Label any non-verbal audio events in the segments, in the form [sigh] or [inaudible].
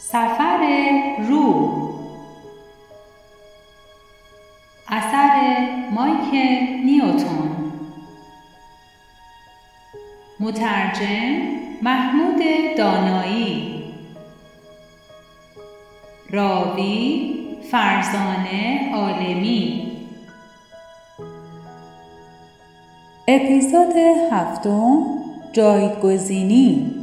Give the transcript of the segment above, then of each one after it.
سفر روح. اثر مایکل نیوتون مترجم محمود دانایی. راوی فرزانه عالمی. اپیزود هفتم جایگزینی.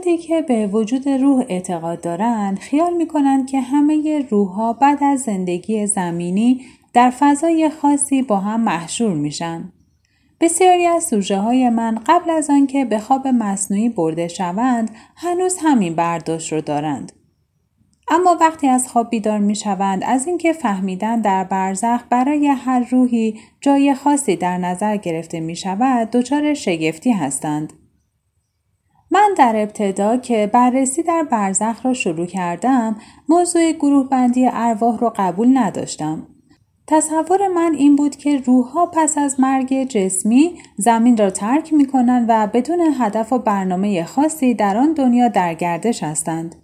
افرادی که به وجود روح اعتقاد دارند خیال می کنند که همه روحها بعد از زندگی زمینی در فضای خاصی با هم محشور میشن. بسیاری از سوژه های من قبل از آنکه به خواب مصنوعی برده شوند هنوز همین برداشت رو دارند. اما وقتی از خواب بیدار می شوند از اینکه فهمیدن در برزخ برای هر روحی جای خاصی در نظر گرفته می شود دچار شگفتی هستند. من در ابتدا که بررسی در برزخ را شروع کردم موضوع گروه بندی ارواح را قبول نداشتم. تصور من این بود که روحها پس از مرگ جسمی زمین را ترک می کنند و بدون هدف و برنامه خاصی در آن دنیا در گردش هستند.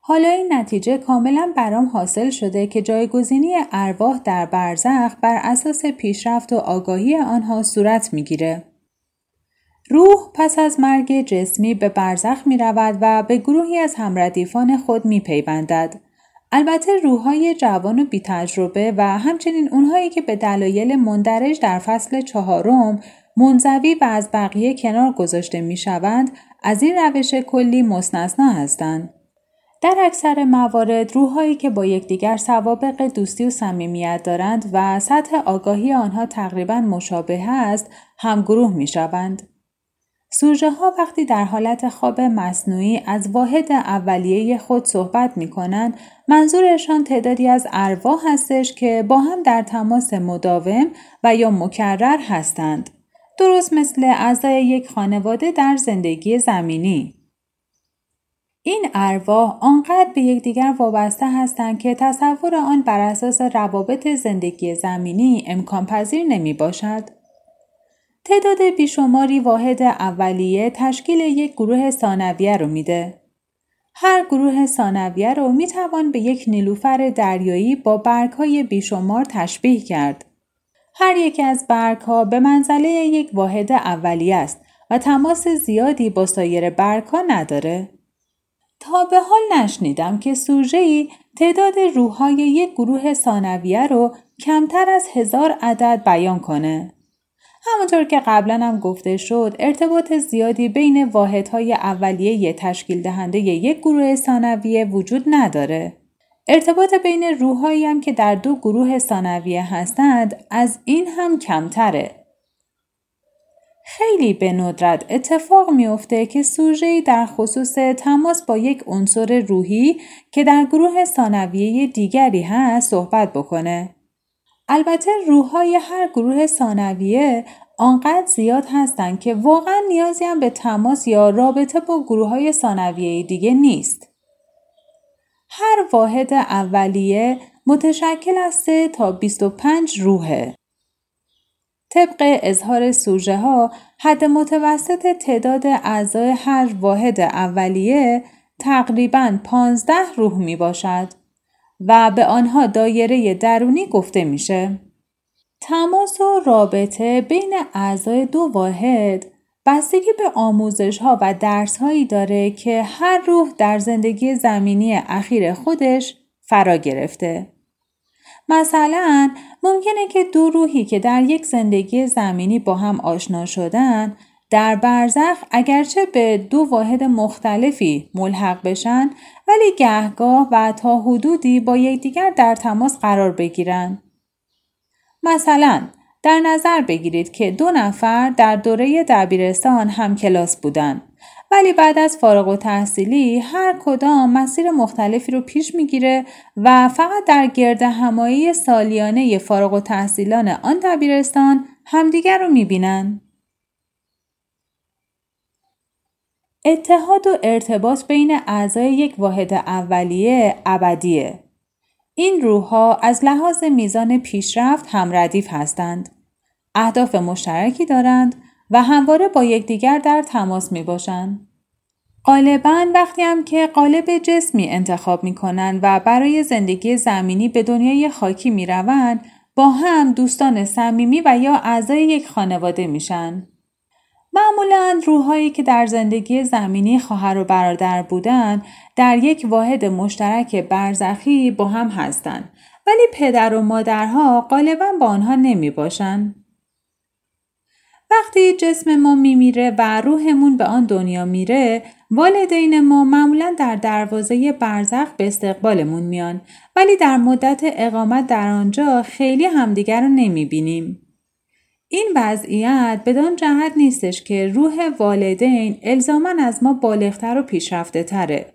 حالا این نتیجه کاملا برام حاصل شده که جایگزینی ارواح در برزخ بر اساس پیشرفت و آگاهی آنها صورت می‌گیره. روح پس از مرگ جسمی به برزخ می رود و به گروهی از همردیفان خود می پیوندد. البته روحهای جوان و بی تجربه و همچنین اونهایی که به دلایل مندرج در فصل چهارم منزوی و از بقیه کنار گذاشته می شوند از این روش کلی مستثنا هستند. در اکثر موارد روحهایی که با یکدیگر سوابق دوستی و صمیمیت دارند و سطح آگاهی آنها تقریبا مشابه است همگروه می شوند. سوژه ها وقتی در حالت خواب مصنوعی از واحد اولیه خود صحبت می کنند منظورشان تعدادی از ارواح هستش که با هم در تماس مداوم و یا مکرر هستند. درست مثل اعضای یک خانواده در زندگی زمینی. این ارواح آنقدر به یکدیگر وابسته هستند که تصور آن بر اساس روابط زندگی زمینی امکان پذیر نمی باشد. تعداد بیشماری واحد اولیه تشکیل یک گروه ثانویه رو میده. هر گروه ثانویه رو می‌توان به یک نیلوفر دریایی با برگهای بیشمار تشبیه کرد. هر یک از برگها به منزله یک واحد اولیه است و تماس زیادی با سایر برگها نداره. تا به حال نشنیدم که سوژه‌ای تعداد روحهای یک گروه ثانویه رو کمتر از هزار عدد بیان کنه. همانطور که قبلا هم گفته شد ارتباط زیادی بین واحدهای اولیه تشکیل دهنده یک گروه ثانویه وجود نداره. ارتباط بین روحهایی هم که در دو گروه ثانویه هستند از این هم کمتره. خیلی به ندرت اتفاق میافته که سوژه‌ای در خصوص تماس با یک عنصر روحی که در گروه ثانویه دیگری هست صحبت بکنه. البته روحهای هر گروه ثانویه آنقدر زیاد هستند که واقعا نیازی هم به تماس یا رابطه با گروه های ثانویه دیگه نیست. هر واحد اولیه متشکل از 3 تا 25 روحه. طبق اظهار سوژه ها حد متوسط تعداد اعضای هر واحد اولیه تقریبا 15 روح می باشد. و به آنها دایره درونی گفته میشه. تماس و رابطه بین اعضای دو واحد بستگی به آموزش ها و درس هایی داره که هر روح در زندگی زمینی اخیر خودش فرا گرفته. مثلا ممکنه که دو روحی که در یک زندگی زمینی با هم آشنا شدن در برزخ اگرچه به دو واحد مختلفی ملحق بشن ولی گهگاه و تا حدودی با یکدیگر در تماس قرار بگیرن. مثلا در نظر بگیرید که دو نفر در دوره دبیرستان هم کلاس بودن ولی بعد از فارغ و تحصیلی هر کدام مسیر مختلفی رو پیش می‌گیره و فقط در گرد همایی سالیانه فارغ و تحصیلان آن دبیرستان همدیگر رو می‌بینن. اتحاد و ارتباط بین اعضای یک واحد اولیه ابدیه. این روحها از لحاظ میزان پیشرفت هم ردیف هستند. اهداف مشترکی دارند و همواره با یکدیگر در تماس می باشند. غالبا وقتی هم که قالب جسمی انتخاب می کنند و برای زندگی زمینی به دنیای خاکی می روند با هم دوستان صمیمی و یا اعضای یک خانواده میشن. معمولا روحهایی که در زندگی زمینی خواهر و برادر بودن در یک واحد مشترک برزخی با هم هستند ولی پدر و مادرها غالبا با آنها نمی باشن. وقتی جسم ما میمیره و روحمون به آن دنیا میره والدین ما معمولا در دروازه برزخ به استقبالمون میان ولی در مدت اقامت در آنجا خیلی همدیگر رو نمی‌بینیم. این وضعیت بدان جهت نیستش که روح والدین الزاما از ما بالغتر و پیشرفته تره.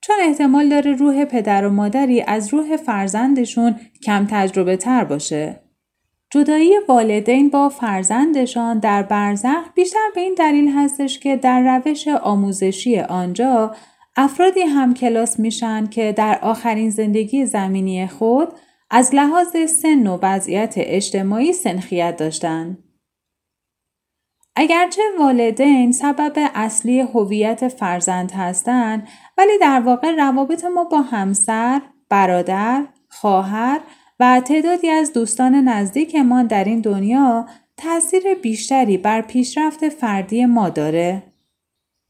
چون احتمال داره روح پدر و مادری از روح فرزندشون کم تجربه تر باشه. جدایی والدین با فرزندشان در برزخ بیشتر به این دلیل هستش که در روش آموزشی آنجا افرادی هم کلاس میشن که در آخرین زندگی زمینی خود از لحاظ سن و وضعیت اجتماعی سنخیت داشتند. اگرچه والدین سبب اصلی هویت فرزند هستند ولی در واقع روابط ما با همسر، برادر، خواهر و تعدادی از دوستان نزدیکمان در این دنیا تاثیر بیشتری بر پیشرفت فردی ما داره.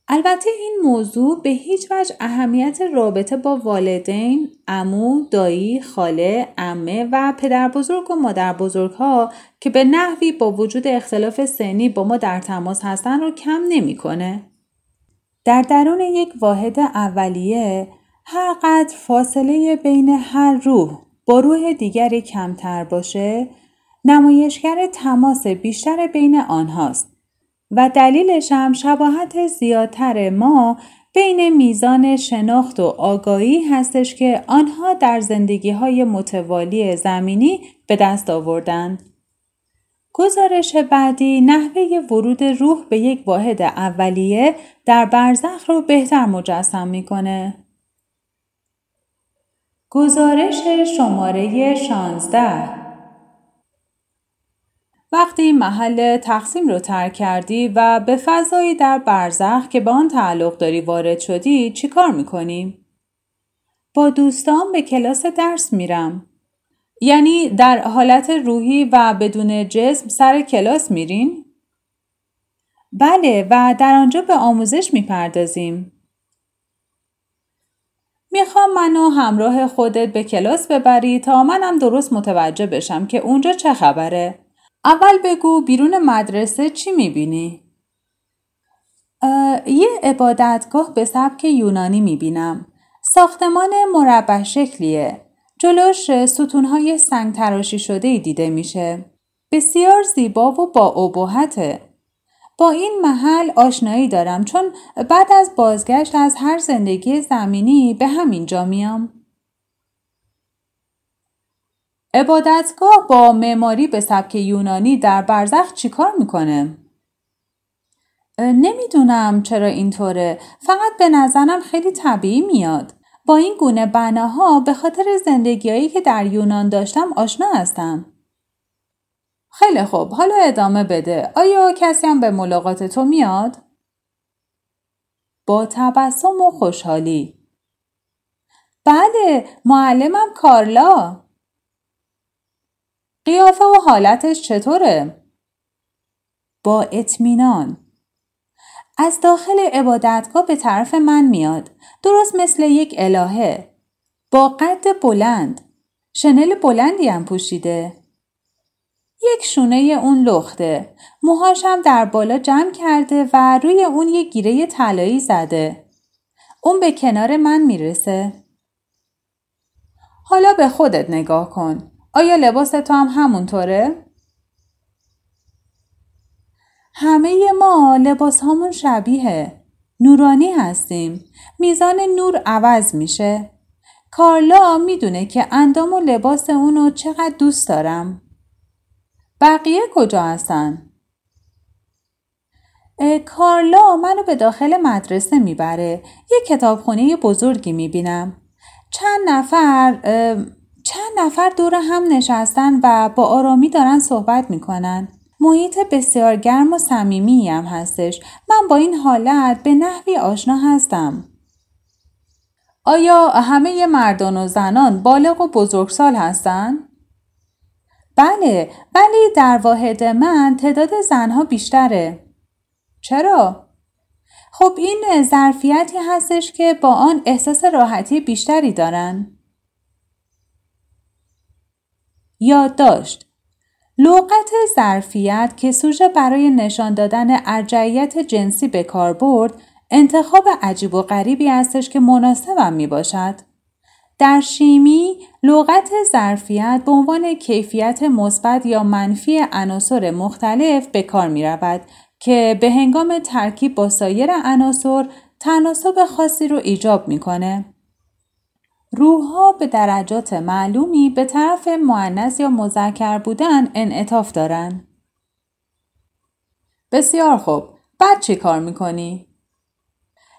البته این موضوع به هیچ وجه اهمیت رابطه با والدین، امو، دایی، خاله، امه و پدر بزرگ و مادر بزرگ ها که به نحوی با وجود اختلاف سنی با ما در تماس هستن رو کم نمی‌کنه. در درون یک واحد اولیه هر قدر فاصله بین هر روح با روح دیگری کمتر باشه نمایشگر تماس بیشتر بین آنهاست و دلیلش هم شباهت زیادتر ما بین میزان شناخت و آگاهی هستش که آنها در زندگی های متوالی زمینی به دست آوردند. گزارش بعدی نحوه ورود روح به یک واحد اولیه در برزخ رو بهتر مجسم می‌کنه. گزارش شماره 16 وقتی محل تقسیم رو ترک کردی و به فضایی در برزخ که به آن تعلق داری وارد شدی چیکار می‌کنی؟ با دوستان به کلاس درس میرم. یعنی در حالت روحی و بدون جسم سر کلاس میرین؟ بله و در آنجا به آموزش می‌پردازیم. می‌خوام منو همراه خودت به کلاس ببری تا منم درست متوجه بشم که اونجا چه خبره. اول بگو بیرون مدرسه چی می‌بینی؟ یه عبادتگاه به سبک یونانی می‌بینم. ساختمان مربع شکلیه. جلوش ستونهای سنگ تراشی شده ای دیده میشه. بسیار زیبا و با ابهته. با این محل آشنایی دارم چون بعد از بازگشت از هر زندگی زمینی به همین جا میام. عبادتگاه با معماری به سبک یونانی در برزخ چیکار می‌کنه؟ نمی‌دونم چرا اینطوره. فقط به نظرم خیلی طبیعی میاد. با این گونه بناها به خاطر زندگیهایی که در یونان داشتم آشنا هستم. خیلی خوب. حالا ادامه بده. آیا کسی هم به ملاقات تو میاد؟ با تبسم و خوشحالی. بله معلمم کارلا. قیافه و حالتش چطوره؟ با اطمینان. از داخل عبادتگاه به طرف من میاد. درست مثل یک الهه. با قد بلند. شنل بلندی هم پوشیده. یک شونه اون لخته. موهاشم در بالا جمع کرده و روی اون یک گیره طلایی زده. اون به کنار من می‌رسه. حالا به خودت نگاه کن. آیا لباس تو هم همونطوره؟ همه ما لباس همون شبیه. نورانی هستیم. میزان نور عوض میشه. کارلا می‌دونه که اندام و لباس اونو چقدر دوست دارم. بقیه کجا هستن؟ کارلا منو به داخل مدرسه می‌بره یه کتابخونه بزرگی می‌بینم چند نفر چند نفر دور هم نشستن و با آرامی دارن صحبت می‌کنن محیط بسیار گرم و صمیمی هم هستش من با این حالت به نحوی آشنا هستم آیا همه مردان و زنان بالغ و بزرگسال هستند؟ بله ولی در واحد من تعداد زنها بیشتره. چرا؟ خب این ظرفیتی هستش که با آن احساس راحتی بیشتری دارن. یادداشت لغت ظرفیت که سوژه برای نشان دادن ارجعیت جنسی به کار برد انتخاب عجیب و غریبی هستش که مناسبم می باشد. در شیمی لغت ظرفیت به عنوان کیفیت مثبت یا منفی عناصر مختلف به کار می رود که به هنگام ترکیب با سایر عناصر تناسب خاصی رو ایجاب می‌کنه. روحها به درجات معلومی به طرف معنس یا مذکر بودن انعطاف دارن. بسیار خوب. بعد چی کار می‌کنی؟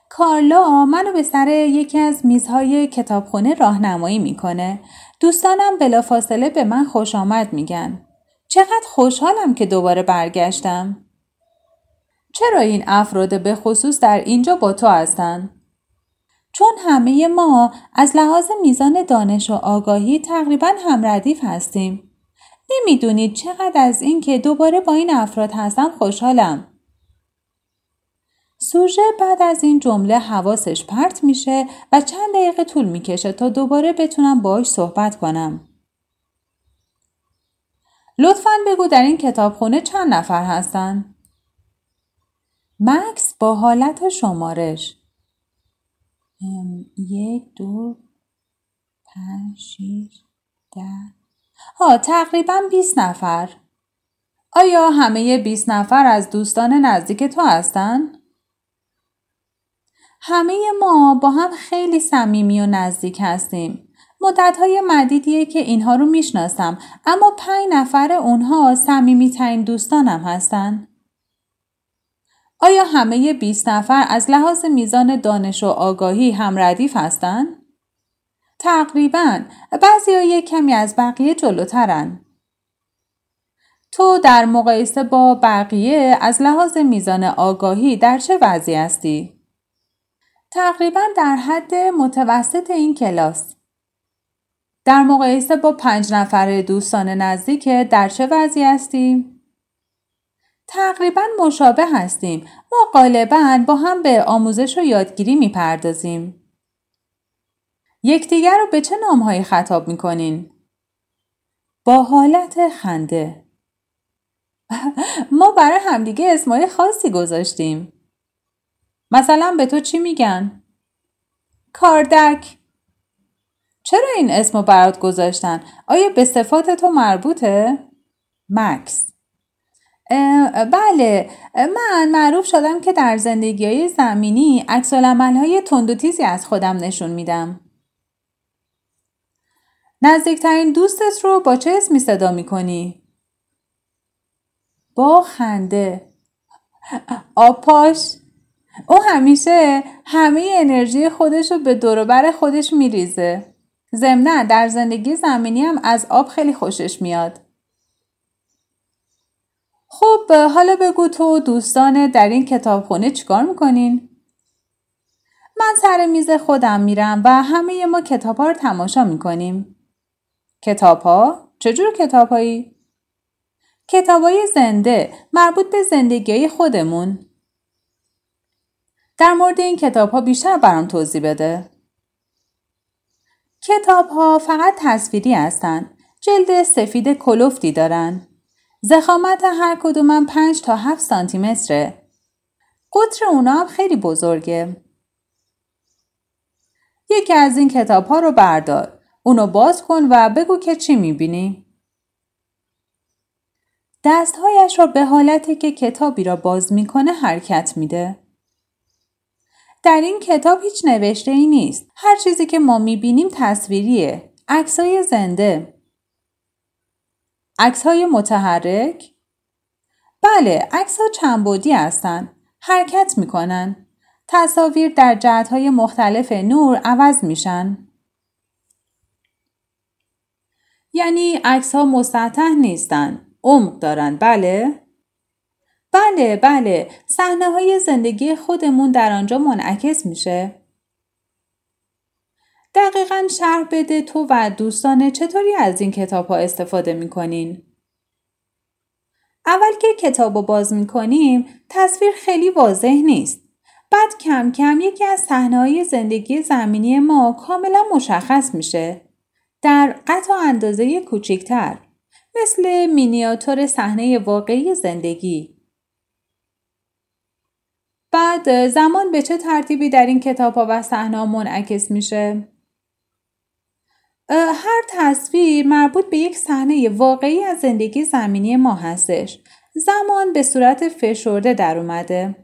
کارلا منو به سر یکی از میزهای کتابخونه راهنمایی می‌کنه. دوستانم بلافاصله به من خوش آمد میگن. چقدر خوشحالم که دوباره برگشتم. چرا این افراد به خصوص در اینجا با تو هستند؟ چون همه ما از لحاظ میزان دانش و آگاهی تقریبا هم ردیف هستیم. نمی‌دونید چقدر از این که دوباره با این افراد هستم خوشحالم. سوژه بعد از این جمله حواسش پرت میشه و چند دقیقه طول می‌کشه تا دوباره بتونم باش صحبت کنم. لطفا بگو در این کتابخونه چند نفر هستن؟ مکس با حالت شمارش یک دو پنج شیش ده ها تقریبا 20 نفر آیا همه 20 نفر از دوستان نزدیک تو هستند؟ همه ما با هم خیلی صمیمی و نزدیک هستیم. مدت های مدیدیه که اینها رو می‌شناسم اما پنج نفر اونها صمیمی ترین دوستانم هستن. آیا همه 20 نفر از لحاظ میزان دانش و آگاهی هم ردیف هستند؟ تقریبا بعضی یک کمی از بقیه جلوترن. تو در مقایسه با بقیه از لحاظ میزان آگاهی در چه وضعی هستی؟ تقریبا در حد متوسط این کلاس. در مقایسه با پنج نفر دوستان نزدیک در چه وضعی هستیم؟ تقریبا مشابه هستیم. ما غالبا با هم به آموزش و یادگیری می‌پردازیم. یکدیگر رو به چه نامهایی خطاب می‌کنین؟ با حالت خنده. [laughs] ما برای همدیگه اسمای خاصی گذاشتیم. مثلا به تو چی میگن؟ کاردک چرا این اسمو برات گذاشتن؟ آیا به صفات تو مربوطه؟ مکس بله من معروف شدم که در زندگی های زمینی عکس های تند و تیزی از خودم نشون میدم. نزدیکترین دوستت رو با چه اسمی صدا می‌کنی؟ با خنده آپاش او همیشه همه انرژی خودش رو به دوروبر خودش میریزه. ضمنا در زندگی زمینی هم از آب خیلی خوشش میاد. خب حالا بگو تو دوستان در این کتابخونه چیکار می‌کنین؟ من سر میز خودم میرم و همه ما کتاب ها رو تماشا می‌کنیم. کتاب ها؟ چجور کتاب هایی؟ کتاب های زنده مربوط به زندگی خودمون. در مورد این کتاب ها بیشتر برام توضیح بده. کتاب ها فقط تصویری هستند. جلد سفید کلوفتی دارن. زخامت هر کدومم 5 تا 7 سانتی متره. قطر اونا هم خیلی بزرگه. یکی از این کتاب ها رو بردار. اونو باز کن و بگو که چی می‌بینی؟ دستهایش را به حالتی که کتابی را باز می‌کنه حرکت میده. در این کتاب هیچ نوشته ای نیست. هر چیزی که ما می‌بینیم تصویریه. عکسای زنده. عکس های متحرک؟ بله، عکس ها چند بودی هستند. حرکت می‌کنن. تصاویر در جهتهای مختلف نور عوض میشن. یعنی عکس ها مسطح نیستن. عمق دارن بله؟ بله بله صحنه های زندگی خودمون در آنجا منعکس میشه. دقیقا شرح بده تو و دوستانه چطوری از این کتاب ها استفاده می‌کنین؟ اول که کتاب رو باز می‌کنیم تصویر خیلی واضح نیست. بعد کم کم یکی از های زندگی زمینی ما کاملا مشخص میشه. در قطع اندازه کوچکتر مثل مینیاتور صحنه واقعی زندگی. بعد زمان به چه ترتیبی در این کتاب ها و صحنه منعکس میشه؟ هر تصویر مربوط به یک صحنه واقعی از زندگی زمینی ما هستش. زمان به صورت فشرده در اومده.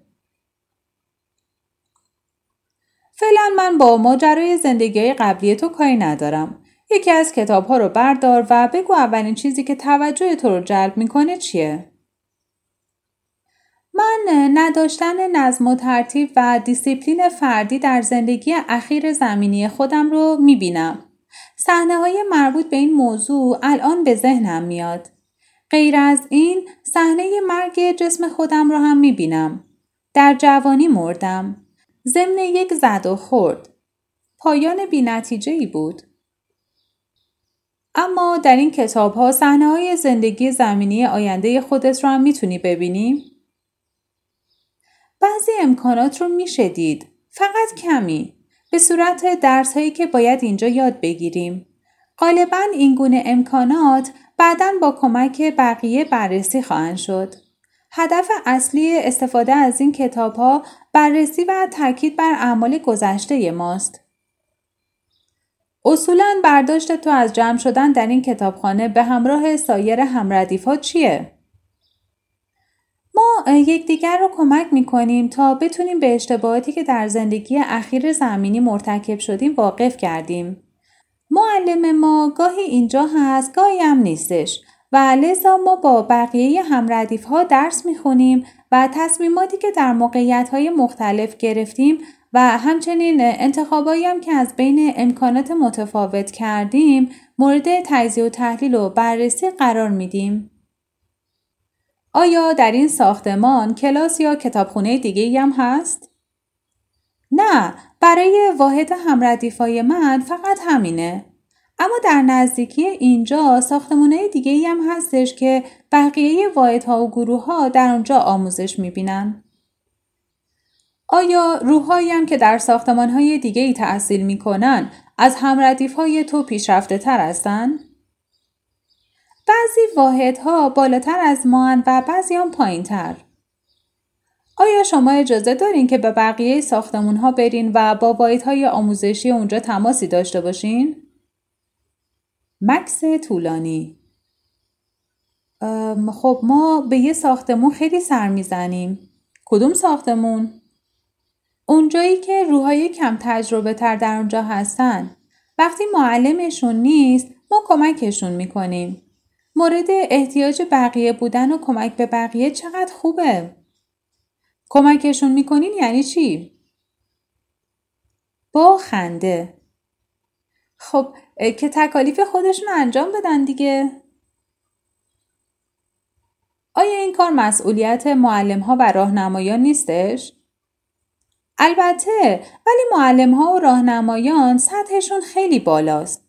فعلا من با ماجرای زندگی قبلی تو کاری ندارم. یکی از کتاب ها رو بردار و بگو اولین چیزی که توجه تو رو جلب می‌کنه چیه؟ من نداشتن نظم و ترتیب و دیسیپلین فردی در زندگی اخیر زمینی خودم رو می‌بینم. صحنه های مربوط به این موضوع الان به ذهنم میاد. غیر از این صحنه مرگ جسم خودم را هم می‌بینم. در جوانی مردم. ضمن یک زد و خورد. پایان بینتیجه ای بود. اما در این کتاب ها صحنه های زندگی زمینی آینده خودت رو هم می‌تونی ببینی؟ بعضی امکانات رو میشه دید. فقط کمی. به صورت درس هایی که باید اینجا یاد بگیریم. غالبا این گونه امکانات بعدا با کمک بقیه بررسی خواهند شد. هدف اصلی استفاده از این کتاب ها بررسی و تاکید بر اعمال گذشته ماست. اصولا برداشت تو از جمع شدن در این کتابخانه به همراه سایر همردیف ها چیه؟ ما یکدیگر رو کمک می کنیم تا بتونیم به اشتباهاتی که در زندگی اخیر زمینی مرتکب شدیم واقف کردیم. معلم ما گاهی اینجا هست گاهی هم نیستش و لذا ما با بقیه همردیف ها درس می خونیم و تصمیماتی که در موقعیت های مختلف گرفتیم و همچنین انتخابایی هم که از بین امکانات متفاوت کردیم مورد تجزیه و تحلیل و بررسی قرار میدیم. آیا در این ساختمان کلاس یا کتابخونه دیگه هم هست؟ نه برای واحد همردیفای من فقط همینه. اما در نزدیکی اینجا ساختمونه دیگه هم هستش که بقیه واحدها و گروه ها در آنجا آموزش می‌بینن. آیا روحهایی هم که در ساختمان های دیگه ای تحصیل می‌کنن از همردیف های تو پیشرفته تر هستند؟ بعضی واحدها بالاتر از ما و بعضی هم پایین تر. آیا شما اجازه دارین که به بقیه ساختمون ها برین و با واحدهای آموزشی اونجا تماسی داشته باشین؟ مکس طولانی خب ما به یه ساختمون خیلی سر می‌زنیم. کدوم ساختمون؟ اونجایی که روحای کم تجربه تر در اونجا هستن. وقتی معلمشون نیست ما کمکشون می‌کنیم. مورد احتیاج بقیه بودن و کمک به بقیه چقدر خوبه. کمکشون می‌کنین یعنی چی؟ با خنده. خب که تکالیف خودشون انجام بدن دیگه. آیا این کار مسئولیت معلم ها و راهنمایان نیستش؟ البته ولی معلم ها و راهنمایان سطحشون خیلی بالاست.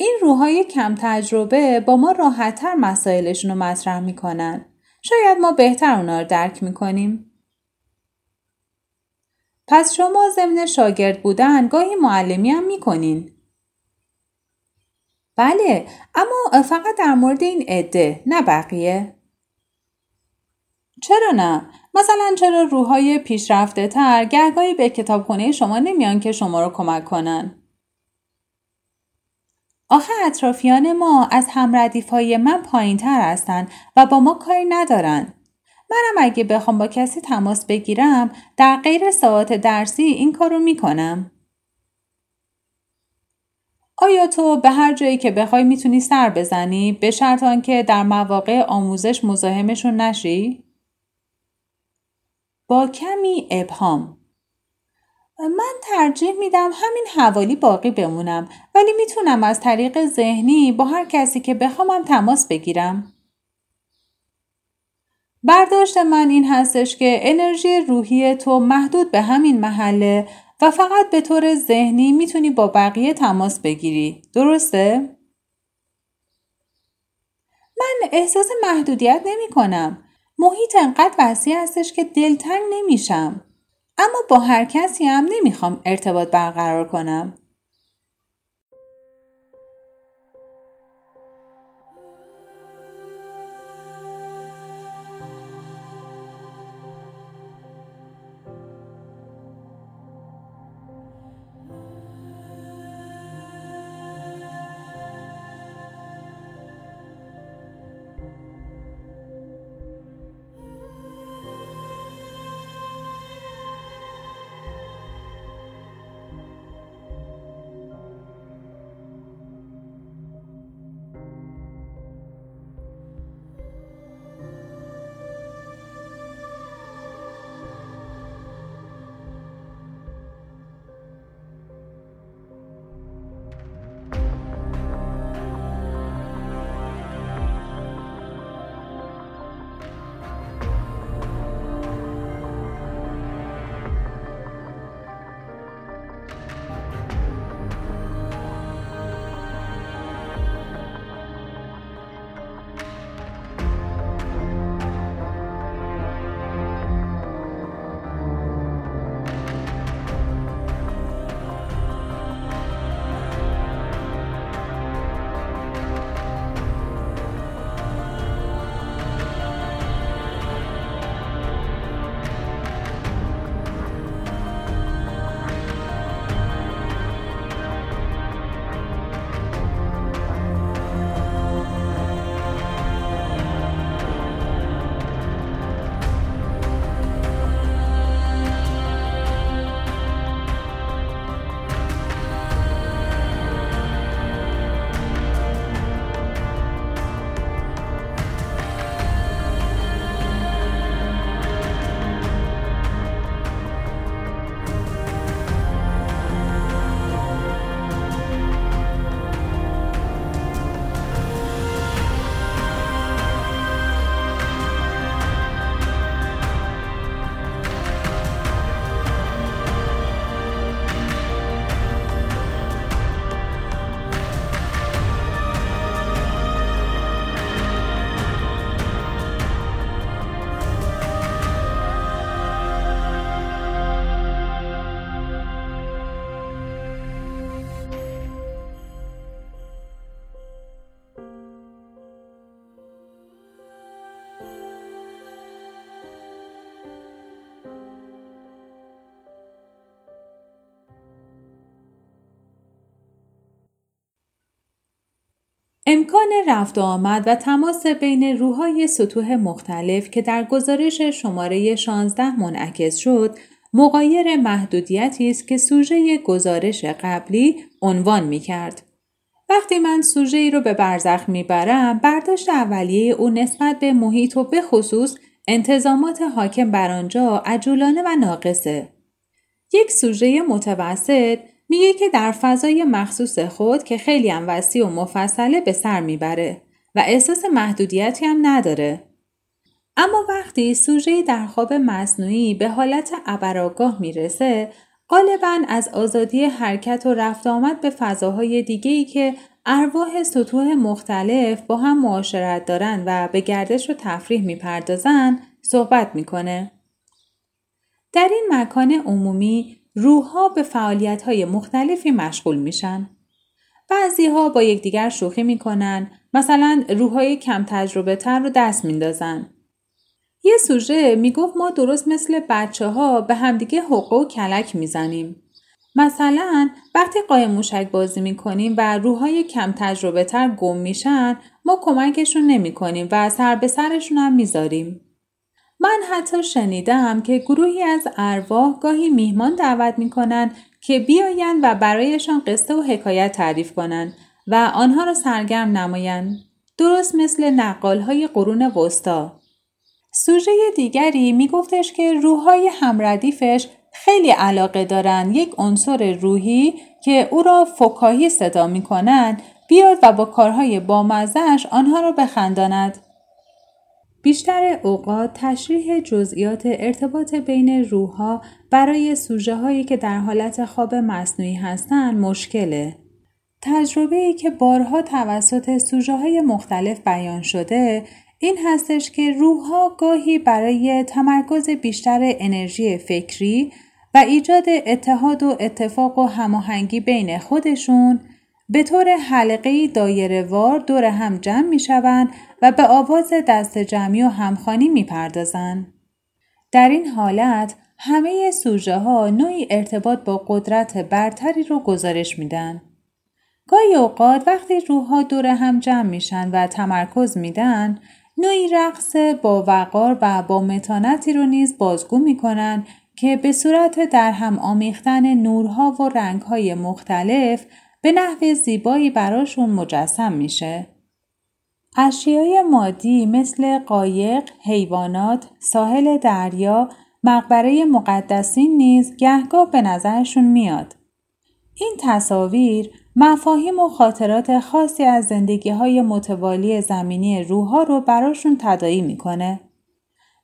این روحای کم تجربه با ما راحتتر مسائلشون رو مطرح می‌کنن. شاید ما بهتر اونا رو درک می‌کنیم. پس شما ضمن شاگرد بودن گاهی معلمی هم می‌کنین. بله اما فقط در مورد این عده نه بقیه. چرا نه؟ مثلا چرا روحای پیشرفته تر گهگاهی به کتابخونه شما نمیان که شما رو کمک کنن؟ آخه اطرافیان ما از همردیف های من پایین تر هستن و با ما کاری ندارن. منم اگه بخوام با کسی تماس بگیرم در غیر ساعت درسی این کارو می‌کنم. آیا تو به هر جایی که بخوای می‌تونی سر بزنی به شرط آنکه در مواقع آموزش مزاحمشون نشی؟ با کمی ابهام من ترجیح میدم همین حوالی باقی بمونم ولی می‌تونم از طریق ذهنی با هر کسی که بخوامم تماس بگیرم. برداشت من این هستش که انرژی روحی تو محدود به همین محله و فقط به طور ذهنی می‌تونی با بقیه تماس بگیری. درسته؟ من احساس محدودیت نمی کنم. محیط انقدر وسیع هستش که دلتنگ نمیشم. اما با هر کسی هم نمی‌خوام ارتباط برقرار کنم. امکان رفت و آمد و تماس بین روحای سطوح مختلف که در گزارش شماره 16 منعکس شد مقایر محدودیتی است که سوژه گزارش قبلی عنوان می کرد. وقتی من سوژه ای رو به برزخ می‌برم برداشت اولیه او نسبت به محیط و به خصوص انتظامات حاکم بر آنجا عجولانه و ناقصه. یک سوژه متوسط میگه که در فضای مخصوص خود که خیلی هم وسیع و مفصله به سر می‌بره و احساس محدودیتی هم نداره. اما وقتی سوژه در خواب مصنوعی به حالت ابرآگاه می‌رسه غالبا از آزادی حرکت و رفت آمد به فضاهای دیگه ای که ارواح سطوح مختلف با هم معاشرت دارن و به گردش و تفریح می‌پردازن صحبت می‌کنه. در این مکان عمومی روحها به فعالیت های مختلفی مشغول میشن. بعضی ها با یکدیگر شوخی می‌کنن مثلا روحهای کم تجربه تر رو دست میندازن. یه سوژه می‌گفت ما درست مثل بچه ها به همدیگه حقه و کلک می‌زنیم. مثلا وقتی قایم موشک بازی می‌کنیم و روحهای کم تجربه تر گم میشن ما کمکشون نمی کنیم و سر به سرشون هم می‌ذاریم. من حتی شنیدم که گروهی از ارواح گاهی میهمان دعوت می‌کنن که بیایند و برایشان قصه و حکایت تعریف کنند و آنها را سرگرم نمایند. درست مثل نقال های قرون وسطا. سوژه دیگری میگفتش که روحهای همردیفش خیلی علاقه دارن یک عنصر روحی که او را فکاهی صدا می‌کنن بیاد و با کارهای بامزهش آنها را بخنداند. بیشتر اوقات تشریح جزئیات ارتباط بین روحها برای سوژه هایی که در حالت خواب مصنوعی هستند مشکله. تجربه ای که بارها توسط سوژه های مختلف بیان شده این هستش که روحها گاهی برای تمرکز بیشتر انرژی فکری و ایجاد اتحاد و اتفاق و هماهنگی بین خودشون به طور حلقه دایره وار دور هم جمع می شوند و به آواز دست جمعی و همخانی می پردازن. در این حالت همه سوژه ها نوعی ارتباط با قدرت برتری رو گزارش میدن. گاهی اوقات وقتی روحها دور هم جمع میشن و تمرکز میدن نوعی رقص با وقار و با متانتی رو نیز بازگو می‌کنن که به صورت در هم آمیختن نورها و رنگهای مختلف به نحو زیبایی براشون مجسم میشه. اشیای مادی مثل قایق، حیوانات، ساحل دریا، مقبره مقدسین نیز گهگاه به نظرشون میاد. این تصاویر مفاهیم و خاطرات خاصی از زندگی های متوالی زمینی روحها رو براشون تدایی می‌کنه.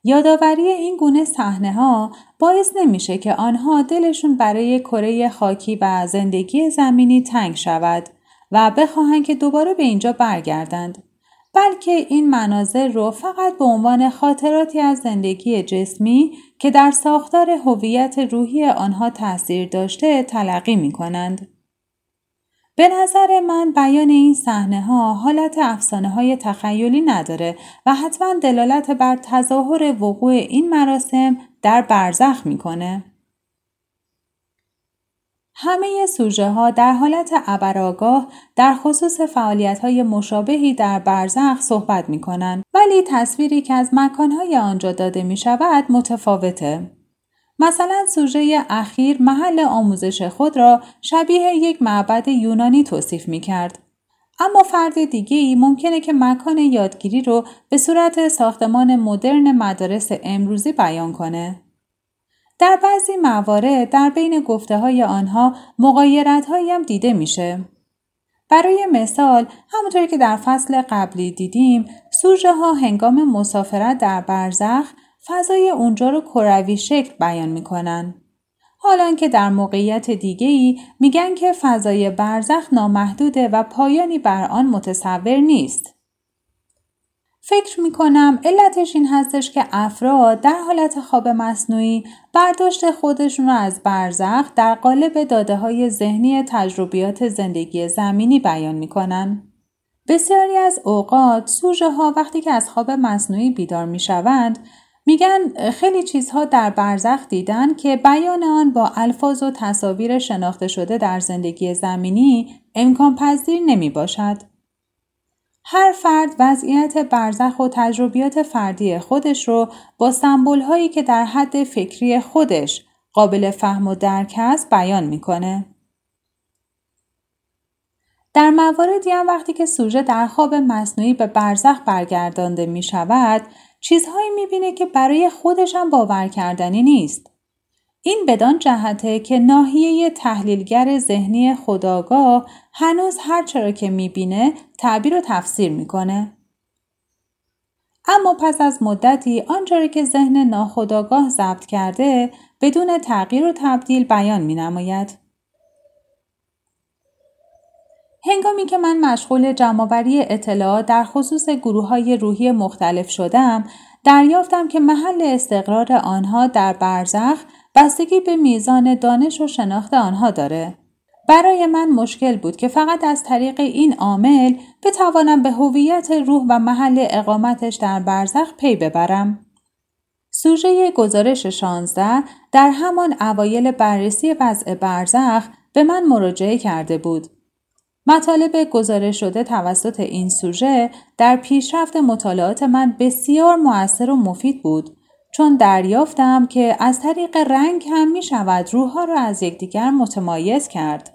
یادآوری این گونه صحنه ها باعث نمیشه که آنها دلشون برای کره خاکی و زندگی زمینی تنگ شود و بخواهند که دوباره به اینجا برگردند بلکه این مناظر رو فقط به عنوان خاطراتی از زندگی جسمی که در ساختار هویت روحی آنها تاثیر داشته تلقی می کنند. به نظر من بیان این صحنه ها حالت افسانه های تخیلی نداره و حتما دلالت بر تظاهر وقوع این مراسم در برزخ می‌کنه. همه سوژه ها در حالت ابرآگاه در خصوص فعالیت های مشابهی در برزخ صحبت می کنند ولی تصویری که از مکانهای آنجا داده می شود متفاوته. مثلا سوژه اخیر محل آموزش خود را شبیه یک معبد یونانی توصیف می کرد. اما فرد دیگه ای ممکنه که مکان یادگیری رو به صورت ساختمان مدرن مدارس امروزی بیان کنه. در بعضی موارد در بین گفته های آنها مقایرت هایی هم دیده میشه. برای مثال همونطوری که در فصل قبلی دیدیم سوژه ها هنگام مسافرت در برزخ فضای اونجا رو کروی شکل بیان می‌کنن. حالا که در موقعیت دیگه ای میگن که فضای برزخ نامحدوده و پایانی بر آن متصور نیست. فکر می کنم علتش این هستش که افراد در حالت خواب مصنوعی برداشت خودشون را از برزخ در قالب داده های ذهنی تجربیات زندگی زمینی بیان می کنن. بسیاری از اوقات سوژه ها وقتی که از خواب مصنوعی بیدار می شوند میگن خیلی چیزها در برزخ دیدن که بیان آن با الفاظ و تصاویر شناخته شده در زندگی زمینی امکان پذیر نمی باشد. هر فرد وضعیت برزخ و تجربیات فردی خودش رو با سمبول هایی که در حد فکری خودش قابل فهم و درک است بیان می‌کنه. در مواردی هم وقتی که سوژه در خواب مصنوعی به برزخ برگردانده می شود چیزهایی می‌بینه که برای خودش هم باور کردنی نیست. این بدان جهته که ناحیه تحلیلگر ذهنی خداگاه هنوز هرچه را که می‌بینه تعبیر و تفسیر می‌کنه. اما پس از مدتی آنچه که ذهن ناخداگاه ضبط کرده بدون تغییر و تبدیل بیان می نماید. هنگامی که من مشغول جمعآوری اطلاعات در خصوص گروه های روحی مختلف شدم دریافتم که محل استقرار آنها در برزخ بستگی به میزان دانش و شناخت آنها داره. برای من مشکل بود که فقط از طریق این عامل بتوانم به هویت روح و محل اقامتش در برزخ پی ببرم. سوژه گزارش 16 در همان اوایل بررسی وضع برزخ به من مراجعه کرده بود. مطالب گزارش شده توسط این سوژه در پیشرفت مطالعات من بسیار موثر و مفید بود چون دریافتم که از طریق رنگ هم می شود روحها را از یکدیگر متمایز کرد.